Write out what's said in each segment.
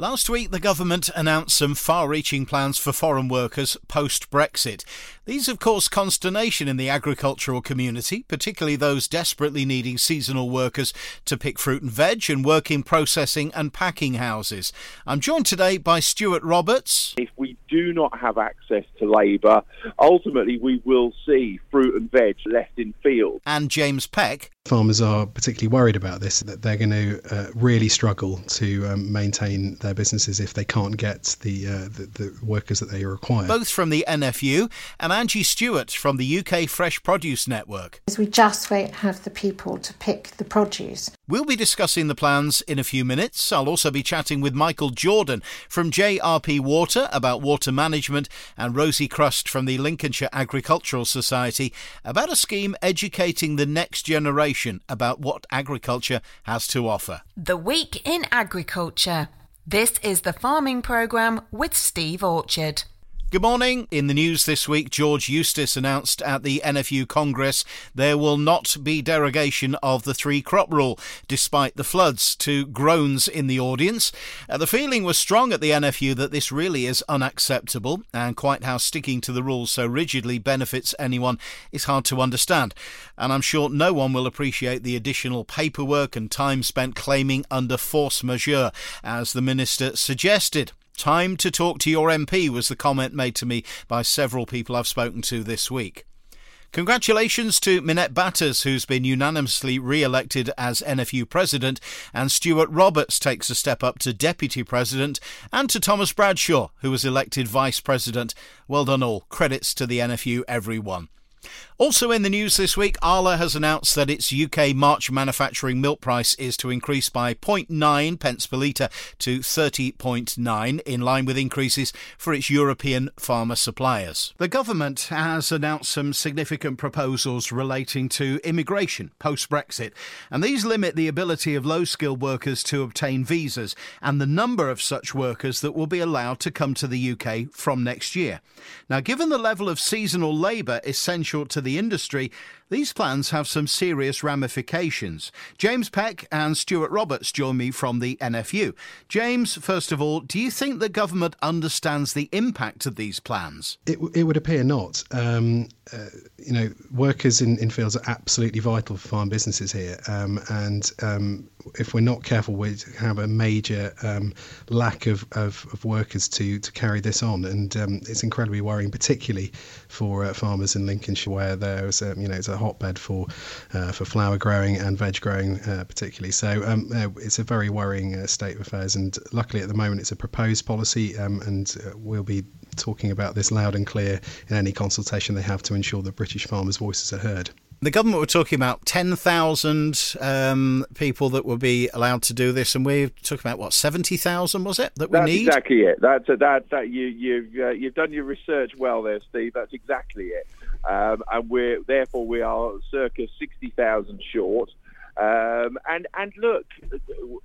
Last week, the government announced some far reaching plans for foreign workers post Brexit. These have caused consternation in the agricultural community, particularly those desperately needing seasonal workers to pick fruit and veg and work in processing and packing houses. I'm joined today by Stuart Roberts. If we do not have access to labour, ultimately we will see fruit and veg left in fields. And James Peck. Farmers are particularly worried about this, that they're going to uh, really struggle to um, maintain their businesses if they can't get the, uh, the, the workers that they require. Both from the NFU and Angie Stewart from the UK Fresh Produce Network. We just won't have the people to pick the produce. We'll be discussing the plans in a few minutes. I'll also be chatting with Michael Jordan from JRP Water about water management and Rosie Crust from the Lincolnshire Agricultural Society about a scheme educating the next generation about what agriculture has to offer. The Week in Agriculture. This is the Farming Programme with Steve Orchard. Good morning. In the news this week, George Eustice announced at the NFU Congress there will not be derogation of the three crop rule, despite the floods, to groans in the audience. Uh, the feeling was strong at the NFU that this really is unacceptable, and quite how sticking to the rules so rigidly benefits anyone is hard to understand. And I'm sure no one will appreciate the additional paperwork and time spent claiming under force majeure, as the Minister suggested. Time to talk to your MP was the comment made to me by several people I've spoken to this week. Congratulations to Minette Batters, who's been unanimously re elected as NFU President, and Stuart Roberts takes a step up to Deputy President, and to Thomas Bradshaw, who was elected Vice President. Well done, all. Credits to the NFU, everyone. Also in the news this week, Arla has announced that its UK March manufacturing milk price is to increase by 0.9 pence per litre to 30.9, in line with increases for its European farmer suppliers. The government has announced some significant proposals relating to immigration post Brexit, and these limit the ability of low skilled workers to obtain visas and the number of such workers that will be allowed to come to the UK from next year. Now, given the level of seasonal labour essential to the the industry, these plans have some serious ramifications. James Peck and Stuart Roberts join me from the NFU. James, first of all, do you think the government understands the impact of these plans? It, it would appear not. Um, uh, you know, workers in, in fields are absolutely vital for farm businesses here, um, and um, if we're not careful, we have a major um, lack of, of, of, workers to, to carry this on, and um, it's incredibly worrying, particularly for uh, farmers in Lincolnshire, where there's a, you know it's a hotbed for uh, for flower growing and veg growing, uh, particularly. So um, uh, it's a very worrying uh, state of affairs, and luckily at the moment it's a proposed policy, um, and uh, we'll be talking about this loud and clear in any consultation they have to ensure that British farmers' voices are heard. The government were talking about 10,000 um, people that would be allowed to do this, and we're talking about what 70,000 was it that we That's need? exactly it. That's that that you you uh, you've done your research well there, Steve. That's exactly it. Um, and we're therefore we are circa 60,000 short. Um, and and look,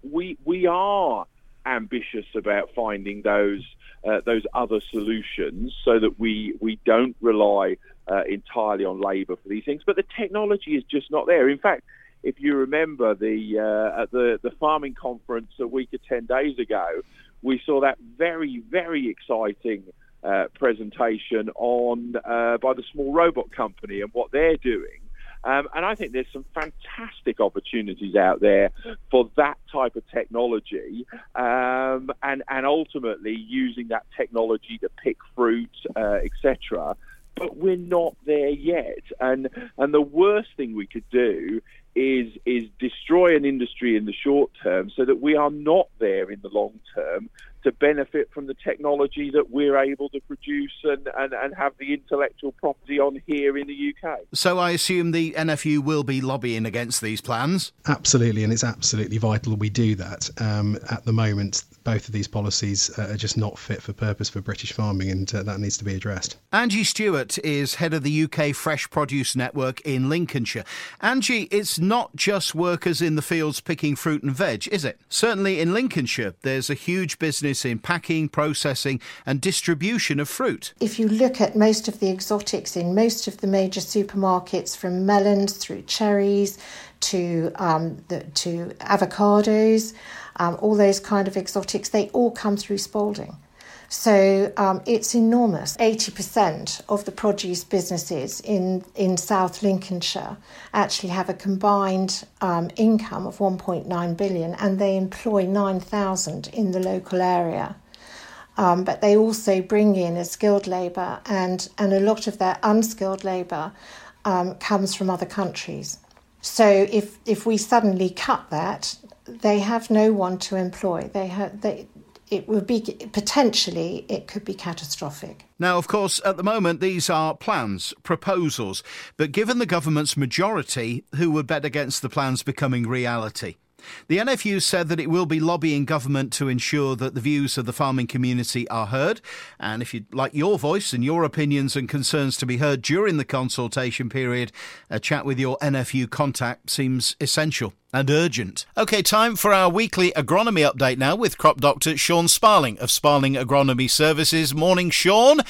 we we are ambitious about finding those uh, those other solutions so that we we don't rely uh, entirely on labour for these things. But the technology is just not there. In fact, if you remember the uh, at the the farming conference a week or ten days ago, we saw that very very exciting. Uh, presentation on uh, by the small robot company and what they're doing, um, and I think there's some fantastic opportunities out there for that type of technology, um, and and ultimately using that technology to pick fruit, uh, etc but we're not there yet. And and the worst thing we could do is is destroy an industry in the short term so that we are not there in the long term to benefit from the technology that we're able to produce and, and, and have the intellectual property on here in the UK. So I assume the NFU will be lobbying against these plans? Absolutely, and it's absolutely vital we do that. Um, at the moment, both of these policies uh, are just not fit for purpose for British farming, and uh, that needs to be addressed. Angie Stewart is head of the UK Fresh Produce Network in Lincolnshire. Angie, it's not just workers in the fields picking fruit and veg, is it? Certainly in Lincolnshire, there's a huge business in packing, processing, and distribution of fruit. If you look at most of the exotics in most of the major supermarkets, from melons through cherries to um, the, to avocados. um, all those kind of exotics, they all come through Spalding. So um, it's enormous. 80% of the produce businesses in, in South Lincolnshire actually have a combined um, income of 1.9 billion and they employ 9,000 in the local area. Um, but they also bring in a skilled labour, and, and a lot of their unskilled labour um, comes from other countries. So if, if we suddenly cut that, they have no one to employ. They have, they, it would be potentially it could be catastrophic. Now, of course, at the moment these are plans, proposals, but given the government's majority, who would bet against the plans becoming reality? The NFU said that it will be lobbying government to ensure that the views of the farming community are heard. And if you'd like your voice and your opinions and concerns to be heard during the consultation period, a chat with your NFU contact seems essential and urgent. OK, time for our weekly agronomy update now with crop doctor Sean Sparling of Sparling Agronomy Services. Morning, Sean.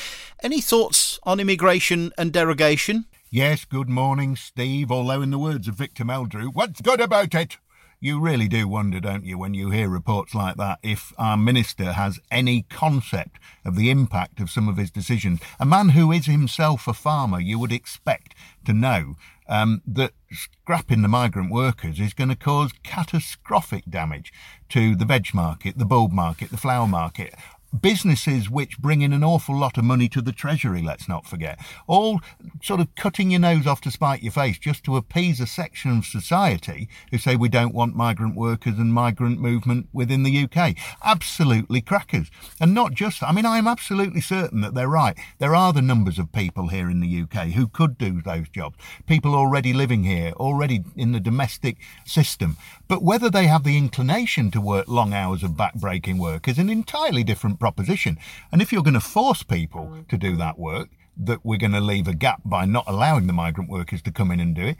Any thoughts on immigration and derogation? Yes, good morning, Steve. Although, in the words of Victor Meldrew, what's good about it? You really do wonder, don't you, when you hear reports like that, if our minister has any concept of the impact of some of his decisions. A man who is himself a farmer, you would expect to know um, that scrapping the migrant workers is going to cause catastrophic damage to the veg market, the bulb market, the flower market, businesses which bring in an awful lot of money to the treasury, let's not forget. All sort of cutting your nose off to spite your face just to appease a section of society who say we don't want migrant workers and migrant movement within the UK. Absolutely crackers. And not just, I mean, I am absolutely certain that they're right. There are the numbers of people here in the UK who could do those jobs. People already living here, already in the domestic system. But whether they have the inclination to work long hours of backbreaking work is an entirely different proposition. And if you're going to force people to do that work, that we're going to leave a gap by not allowing the migrant workers to come in and do it,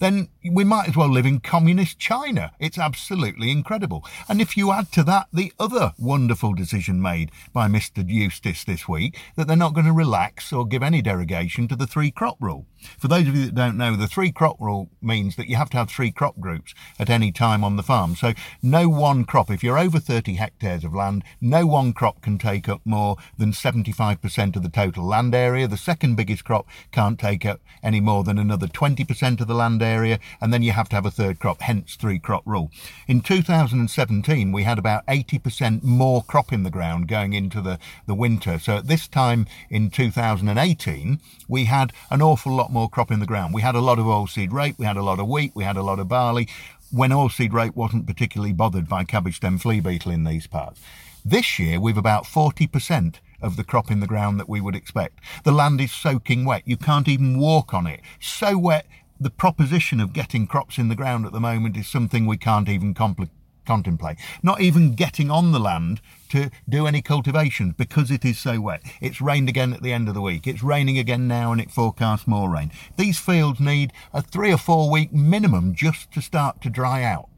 then we might as well live in communist China. It's absolutely incredible. And if you add to that the other wonderful decision made by Mr. Eustice this week, that they're not going to relax or give any derogation to the three crop rule. For those of you that don't know, the three crop rule means that you have to have three crop groups at any time on the farm. So no one crop, if you're over 30 hectares of land, no one crop can take up more than 75% of the total land area. The second biggest crop can't take up any more than another 20% of the land area. And then you have to have a third crop, hence three crop rule. In 2017, we had about 80% more crop in the ground going into the, the winter. So at this time in 2018, we had an awful lot more crop in the ground. We had a lot of oilseed rape, we had a lot of wheat, we had a lot of barley, when oilseed rape wasn't particularly bothered by cabbage stem flea beetle in these parts. This year, we've about 40% of the crop in the ground that we would expect. The land is soaking wet. You can't even walk on it. So wet, the proposition of getting crops in the ground at the moment is something we can't even compl- contemplate. Not even getting on the land to do any cultivation because it is so wet. It's rained again at the end of the week. It's raining again now and it forecasts more rain. These fields need a three or four week minimum just to start to dry out.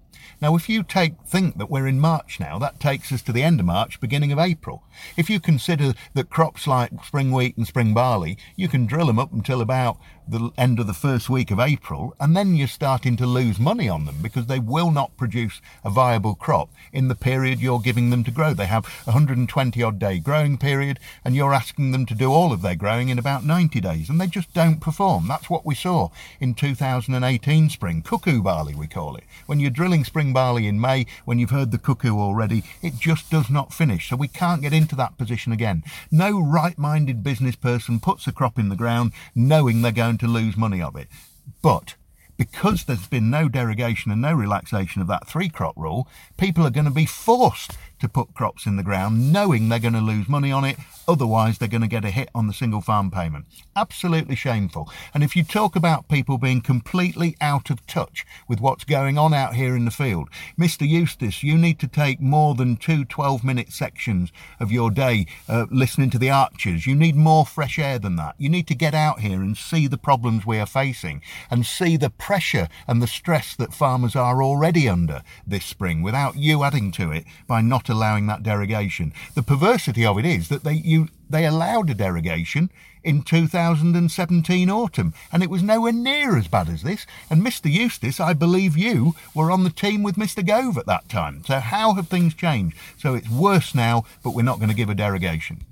Now, if you take think that we're in March now, that takes us to the end of March, beginning of April. If you consider that crops like spring wheat and spring barley, you can drill them up until about the end of the first week of April, and then you're starting to lose money on them because they will not produce a viable crop in the period you're giving them to grow. They have a 120 odd day growing period, and you're asking them to do all of their growing in about 90 days, and they just don't perform. That's what we saw in 2018 spring. Cuckoo barley, we call it. When you're drilling spring barley in May, when you've heard the cuckoo already, it just does not finish. So we can't get into that position again. No right minded business person puts a crop in the ground knowing they're going to lose money of it. But because there's been no derogation and no relaxation of that three crop rule, people are going to be forced to put crops in the ground knowing they're going to lose money on it. Otherwise, they're going to get a hit on the single farm payment. Absolutely shameful. And if you talk about people being completely out of touch with what's going on out here in the field, Mr. Eustice, you need to take more than two 12 minute sections of your day uh, listening to the archers. You need more fresh air than that. You need to get out here and see the problems we are facing and see the pressure and the stress that farmers are already under this spring without you adding to it by not allowing that derogation. The perversity of it is that they you they allowed a derogation in 2017 autumn, and it was nowhere near as bad as this. And Mr. Eustice, I believe you were on the team with Mr. Gove at that time. So how have things changed? So it's worse now, but we're not going to give a derogation.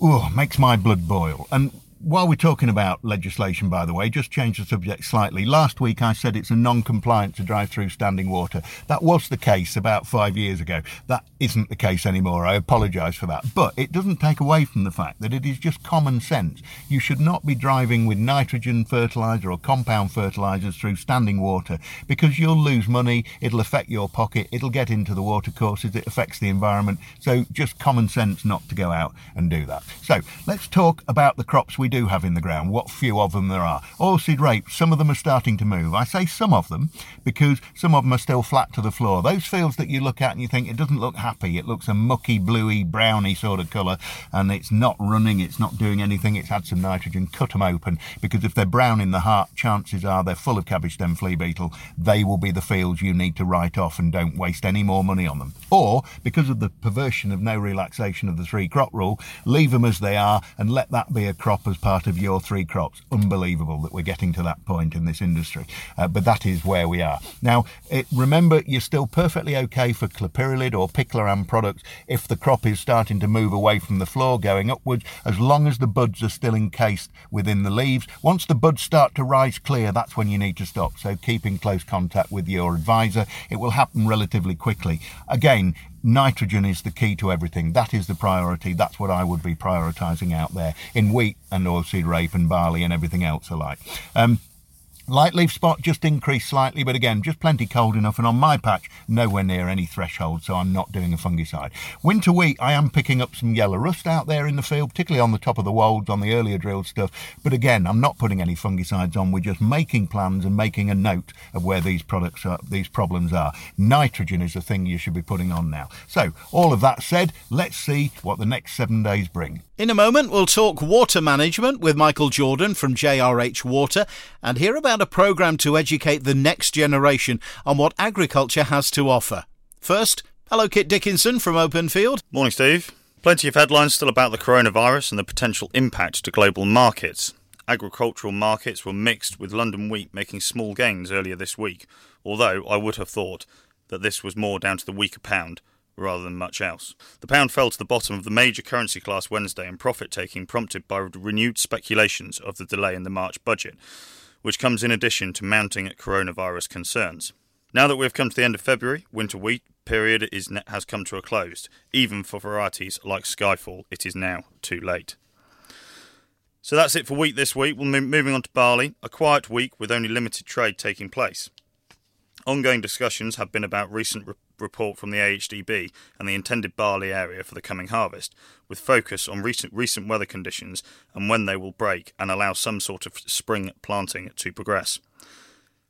Oh, makes my blood boil. And while we're talking about legislation, by the way, just change the subject slightly. Last week I said it's a non compliant to drive through standing water. That was the case about five years ago. That isn't the case anymore. I apologise for that. But it doesn't take away from the fact that it is just common sense. You should not be driving with nitrogen fertiliser or compound fertilisers through standing water because you'll lose money, it'll affect your pocket, it'll get into the water courses, it affects the environment. So just common sense not to go out and do that. So let's talk about the crops we do do have in the ground, what few of them there are. Oilseed rape, some of them are starting to move. I say some of them because some of them are still flat to the floor. Those fields that you look at and you think it doesn't look happy, it looks a mucky, bluey, browny sort of colour, and it's not running, it's not doing anything, it's had some nitrogen, cut them open because if they're brown in the heart, chances are they're full of cabbage stem flea beetle. They will be the fields you need to write off and don't waste any more money on them. Or because of the perversion of no relaxation of the three crop rule, leave them as they are and let that be a crop as part of your three crops. Unbelievable that we're getting to that point in this industry, uh, but that is where we are. Now, it, remember, you're still perfectly okay for clopyralid or picloram products if the crop is starting to move away from the floor going upwards, as long as the buds are still encased within the leaves. Once the buds start to rise clear, that's when you need to stop. So keep in close contact with your advisor. It will happen relatively quickly. Again, nitrogen is the key to everything. That is the priority. That's what I would be prioritising out there in wheat and oilseed rape and barley and everything else alike. Um, Light leaf spot just increased slightly, but again, just plenty cold enough. And on my patch, nowhere near any threshold, so I'm not doing a fungicide. Winter wheat, I am picking up some yellow rust out there in the field, particularly on the top of the wolds, on the earlier drilled stuff. But again, I'm not putting any fungicides on. We're just making plans and making a note of where these products are, these problems are. Nitrogen is the thing you should be putting on now. So, all of that said, let's see what the next seven days bring. In a moment, we'll talk water management with Michael Jordan from JRH Water and hear about a programme to educate the next generation on what agriculture has to offer. First, hello, Kit Dickinson from Openfield. Morning, Steve. Plenty of headlines still about the coronavirus and the potential impact to global markets. Agricultural markets were mixed, with London wheat making small gains earlier this week, although I would have thought that this was more down to the weaker pound rather than much else. The pound fell to the bottom of the major currency class Wednesday and profit taking prompted by renewed speculations of the delay in the March budget, which comes in addition to mounting coronavirus concerns. Now that we've come to the end of February, winter wheat period is has come to a close. Even for varieties like Skyfall, it is now too late. So that's it for wheat this week. We're moving on to barley. A quiet week with only limited trade taking place. Ongoing discussions have been about recent report from the AHDB and the intended barley area for the coming harvest, with focus on recent recent weather conditions and when they will break and allow some sort of spring planting to progress.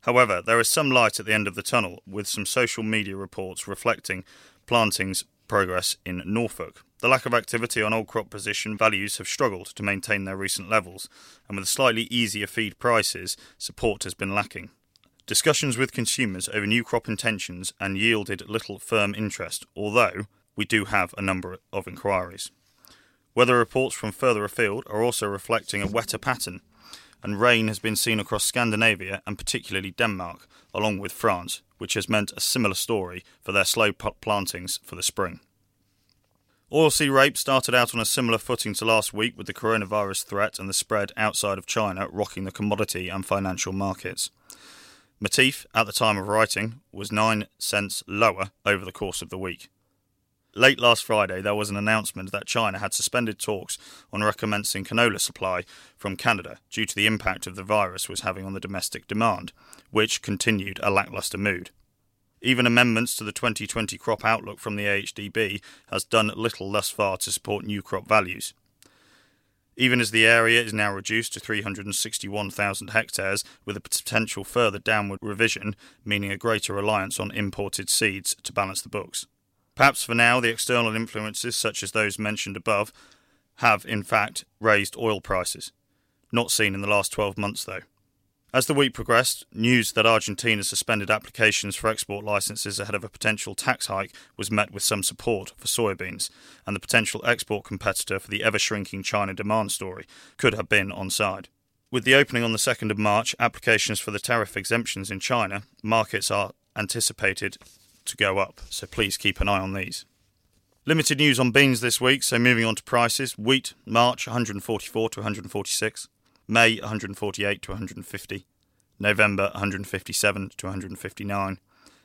However, there is some light at the end of the tunnel, with some social media reports reflecting plantings progress in Norfolk. The lack of activity on old crop position values have struggled to maintain their recent levels, and with slightly easier feed prices, support has been lacking. Discussions with consumers over new crop intentions and yielded little firm interest, although we do have a number of inquiries. Weather reports from further afield are also reflecting a wetter pattern, and rain has been seen across Scandinavia and particularly Denmark, along with France, which has meant a similar story for their slow plantings for the spring. Oilseed rape started out on a similar footing to last week with the coronavirus threat and the spread outside of China rocking the commodity and financial markets. Matif, at the time of writing, was 9 cents lower over the course of the week. Late last Friday, there was an announcement that China had suspended talks on recommencing canola supply from Canada due to the impact of the virus was having on the domestic demand, which continued a lackluster mood. Even amendments to the 2020 crop outlook from the AHDB has done little thus far to support new crop values even as the area is now reduced to 361,000 hectares, with a potential further downward revision, meaning a greater reliance on imported seeds to balance the books. Perhaps for now, the external influences, such as those mentioned above, have in fact raised oil prices. Not seen in the last 12 months, though. As the week progressed, news that Argentina suspended applications for export licenses ahead of a potential tax hike was met with some support for soybeans, and the potential export competitor for the ever shrinking China demand story could have been on side. With the opening on the 2nd of March, applications for the tariff exemptions in China, markets are anticipated to go up, so please keep an eye on these. Limited news on beans this week, so moving on to prices. Wheat, March 144 to 146. May 148 to 150, November 157 to 159.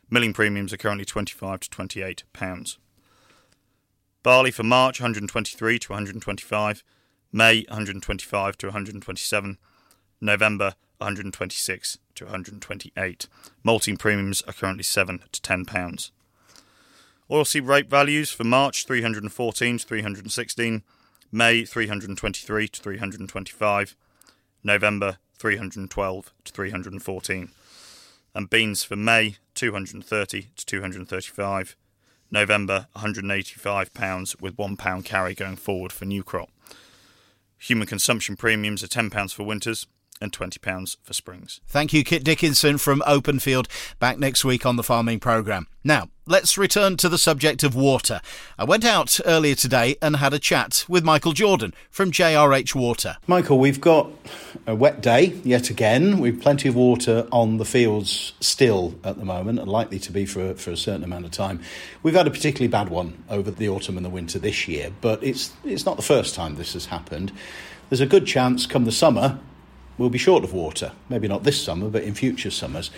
Milling premiums are currently 25 to 28 pounds. Barley for March 123 to 125, May 125 to 127, November 126 to 128. Malting premiums are currently 7 to 10 pounds. Oilseed rape values for March 314 to 316, May 323 to 325, November 312 to 314, and beans for May 230 to 235, November 185 pounds with 1 pound carry going forward for new crop. Human consumption premiums are 10 pounds for winters and £20 for springs. Thank you, Kit Dickinson from Openfield. Back next week on the farming programme. Now, let's return to the subject of water. I went out earlier today and had a chat with Michael Jordan from JRH Water. Michael, we've got a wet day yet again. We've plenty of water on the fields still at the moment, and likely to be for, for a certain amount of time. We've had a particularly bad one over the autumn and the winter this year, but it's, it's not the first time this has happened. There's a good chance come the summer we'll be short of water. Maybe not this summer, but in future summers.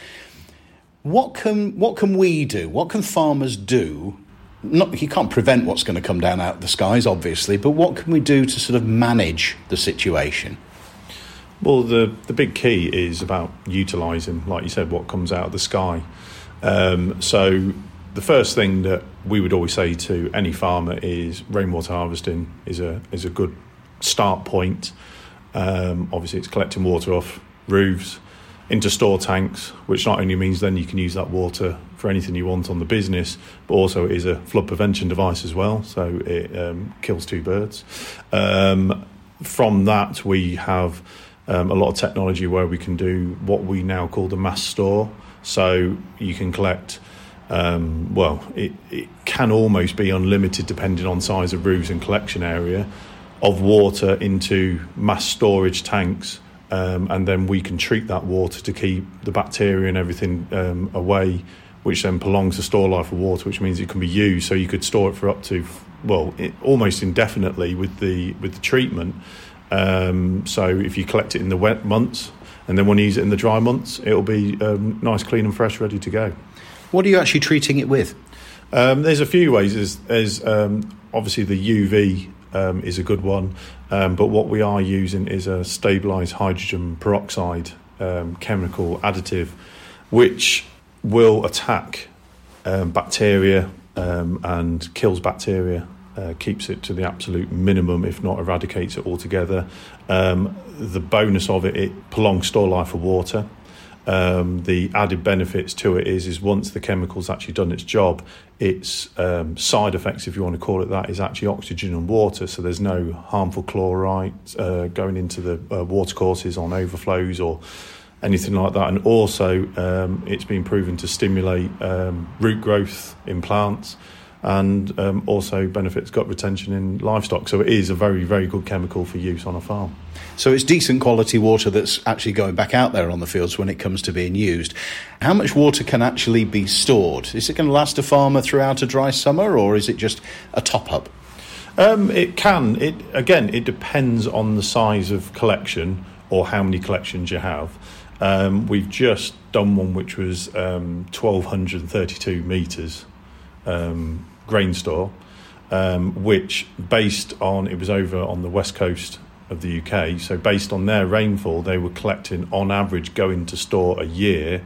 What can what can we do? What can farmers do? Not you can't prevent what's going to come down out of the skies, obviously, but what can we do to sort of manage the situation? Well, the the big key is about utilising, like you said, what comes out of the sky. Um, so the first thing that we would always say to any farmer is rainwater harvesting is a is a good start point. Um, obviously, it's collecting water off roofs into store tanks, which not only means then you can use that water for anything you want on the business, but also it is a flood prevention device as well, so it um, kills two birds. Um, from that, we have um, a lot of technology where we can do what we now call the mass store. So you can collect. Um, well, it, it can almost be unlimited depending on size of roofs and collection area of water into mass storage tanks, um, and then we can treat that water to keep the bacteria and everything um, away, which then prolongs the store life of water, which means it can be used. So you could store it for up to well, it, almost indefinitely with the with the treatment. Um, so if you collect it in the wet months and then want to use it in the dry months, it'll be um, nice, clean, and fresh, ready to go. What are you actually treating it with? Um, there's a few ways. There's, there's um, obviously the UV um, is a good one. Um, but what we are using is a stabilized hydrogen peroxide um, chemical additive, which will attack um, bacteria um, and kills bacteria. Uh, keeps it to the absolute minimum, if not eradicates it altogether. Um, the bonus of it, it prolongs store life of water. Um, the added benefits to it is is once the chemical's actually done its job, its um, side effects, if you want to call it that, is actually oxygen and water. So there's no harmful chloride uh, going into the uh, watercourses on overflows or anything like that. And also, um, it's been proven to stimulate um, root growth in plants and um, also benefits gut retention in livestock. So it is a very, very good chemical for use on a farm. So it's decent quality water that's actually going back out there on the fields when it comes to being used. How much water can actually be stored? Is it going to last a farmer throughout a dry summer or is it just a top up? Um, it can. It again, it depends on the size of collection or how many collections you have. Um, we've just done one which was um, 1,232 metres um, grain store, um, which based on it was over on the west coast of the UK. So based on their rainfall, they were collecting on average going to store a year.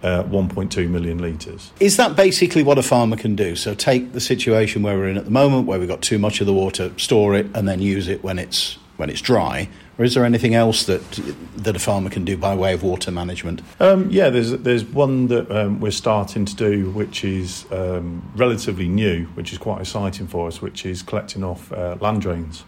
Uh, 1.2 million litres. Is that basically what a farmer can do? So take the situation where we're in at the moment, where we've got too much of the water, store it, and then use it when it's when it's dry. Or is there anything else that that a farmer can do by way of water management? Um, yeah, there's there's one that um, we're starting to do, which is um, relatively new, which is quite exciting for us, which is collecting off uh, land drains.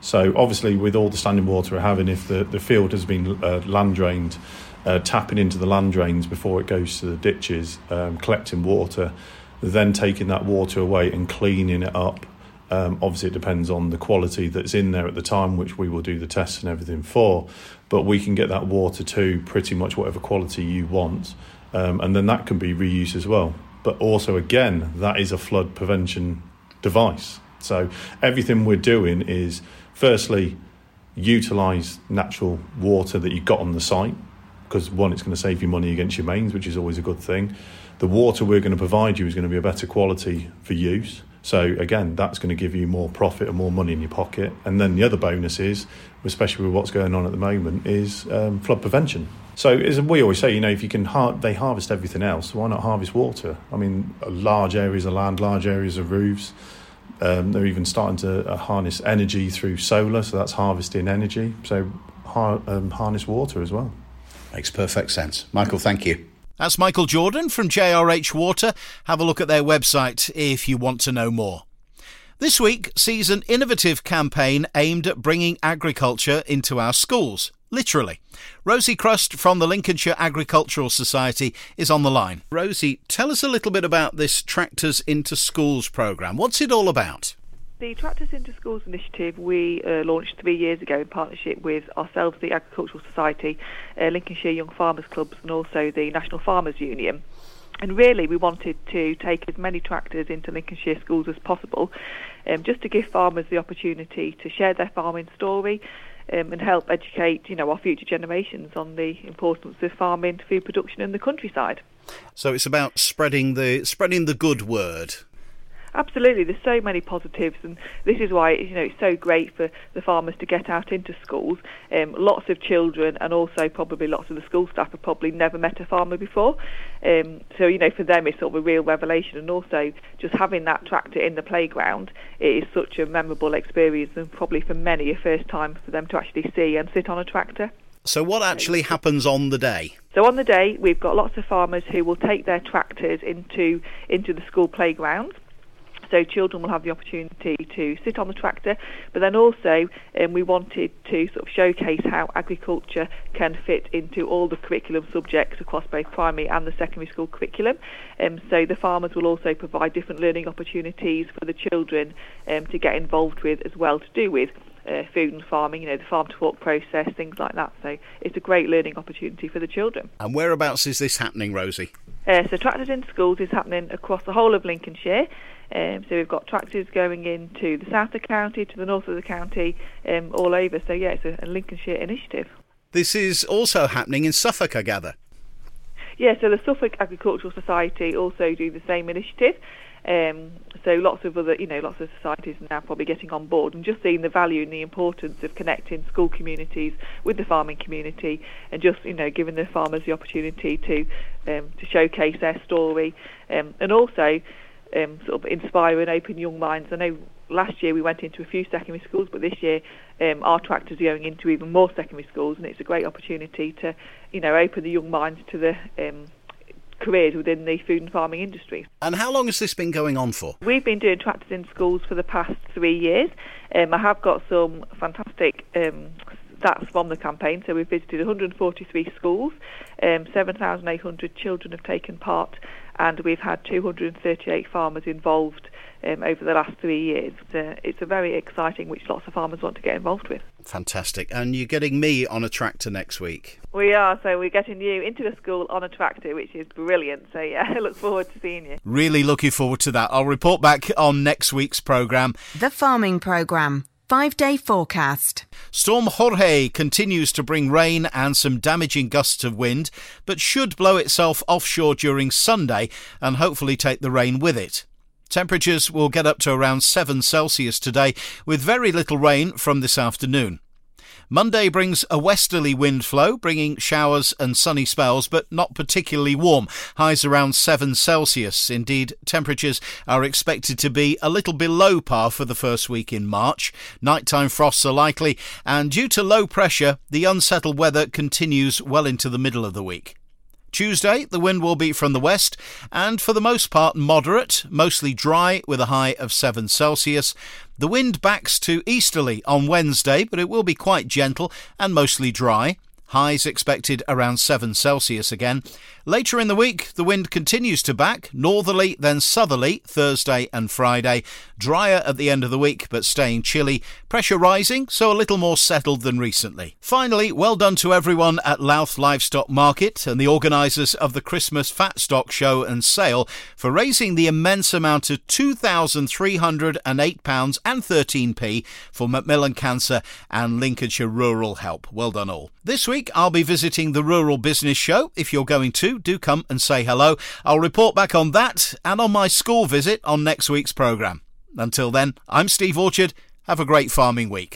So obviously, with all the standing water we're having, if the, the field has been uh, land drained, uh, tapping into the land drains before it goes to the ditches, um, collecting water, then taking that water away and cleaning it up. Um, obviously, it depends on the quality that's in there at the time, which we will do the tests and everything for. But we can get that water to pretty much whatever quality you want, um, and then that can be reused as well. But also, again, that is a flood prevention device. So everything we're doing is firstly utilise natural water that you've got on the site because one, it's going to save you money against your mains, which is always a good thing. The water we're going to provide you is going to be a better quality for use. So again, that's going to give you more profit and more money in your pocket. And then the other bonus is, especially with what's going on at the moment, is um, flood prevention. So as we always say, you know, if you can, har- they harvest everything else. Why not harvest water? I mean, large areas of land, large areas of roofs. Um, they're even starting to uh, harness energy through solar, so that's harvesting energy. So har- um, harness water as well. Makes perfect sense. Michael, thank you. That's Michael Jordan from JRH Water. Have a look at their website if you want to know more. This week sees an innovative campaign aimed at bringing agriculture into our schools. Literally. Rosie Crust from the Lincolnshire Agricultural Society is on the line. Rosie, tell us a little bit about this Tractors into Schools programme. What's it all about? The Tractors into Schools initiative we uh, launched three years ago in partnership with ourselves, the Agricultural Society, uh, Lincolnshire Young Farmers Clubs, and also the National Farmers Union. And really, we wanted to take as many tractors into Lincolnshire schools as possible, um, just to give farmers the opportunity to share their farming story um, and help educate, you know, our future generations on the importance of farming, food production, in the countryside. So it's about spreading the spreading the good word. Absolutely, there's so many positives, and this is why you know it's so great for the farmers to get out into schools. Um, lots of children, and also probably lots of the school staff have probably never met a farmer before. Um, so you know, for them, it's sort of a real revelation, and also just having that tractor in the playground it is such a memorable experience, and probably for many a first time for them to actually see and sit on a tractor. So, what actually happens on the day? So on the day, we've got lots of farmers who will take their tractors into into the school playgrounds so children will have the opportunity to sit on the tractor. But then also, um, we wanted to sort of showcase how agriculture can fit into all the curriculum subjects across both primary and the secondary school curriculum. Um, so the farmers will also provide different learning opportunities for the children um, to get involved with as well to do with. Uh, food and farming, you know, the farm to fork process, things like that. So it's a great learning opportunity for the children. And whereabouts is this happening, Rosie? Uh, so Tractors in Schools is happening across the whole of Lincolnshire. Um, so we've got tractors going into the south of the county, to the north of the county, um, all over. So yeah, it's a, a, Lincolnshire initiative. This is also happening in Suffolk, I gather. Yeah, so the Suffolk Agricultural Society also do the same initiative. Um, so lots of other, you know, lots of societies are now probably getting on board and just seeing the value and the importance of connecting school communities with the farming community and just, you know, giving the farmers the opportunity to um, to showcase their story um, and also um, sort of inspire and open young minds. I know last year we went into a few secondary schools, but this year um, our tractors are going into even more secondary schools, and it's a great opportunity to, you know, open the young minds to the um, careers within the food and farming industry. And how long has this been going on for? We've been doing tractors in schools for the past three years. Um, I have got some fantastic um, stats from the campaign. So we've visited 143 schools, um, 7,800 children have taken part, and we've had 238 farmers involved um, over the last three years. Uh, it's a very exciting, which lots of farmers want to get involved with. Fantastic. And you're getting me on a tractor next week. We are. So we're getting you into the school on a tractor, which is brilliant. So yeah, I look forward to seeing you. Really looking forward to that. I'll report back on next week's programme. The Farming Programme. Five day forecast. Storm Jorge continues to bring rain and some damaging gusts of wind, but should blow itself offshore during Sunday and hopefully take the rain with it. Temperatures will get up to around 7 Celsius today, with very little rain from this afternoon. Monday brings a westerly wind flow, bringing showers and sunny spells, but not particularly warm. Highs around 7 Celsius. Indeed, temperatures are expected to be a little below par for the first week in March. Nighttime frosts are likely, and due to low pressure, the unsettled weather continues well into the middle of the week. Tuesday, the wind will be from the west and for the most part moderate, mostly dry with a high of 7 Celsius. The wind backs to easterly on Wednesday, but it will be quite gentle and mostly dry. highs expected around 7 Celsius again. Later in the week, the wind continues to back, northerly then southerly, Thursday and Friday. Drier at the end of the week, but staying chilly. Pressure rising, so a little more settled than recently. Finally, well done to everyone at Louth Livestock Market and the organisers of the Christmas Fat Stock Show and Sale for raising the immense amount of £2,308 and 13p for Macmillan Cancer and Lincolnshire Rural Help. Well done all. This week, I'll be visiting the Rural Business Show. If you're going to, do come and say hello. I'll report back on that and on my school visit on next week's programme. Until then, I'm Steve Orchard. Have a great farming week.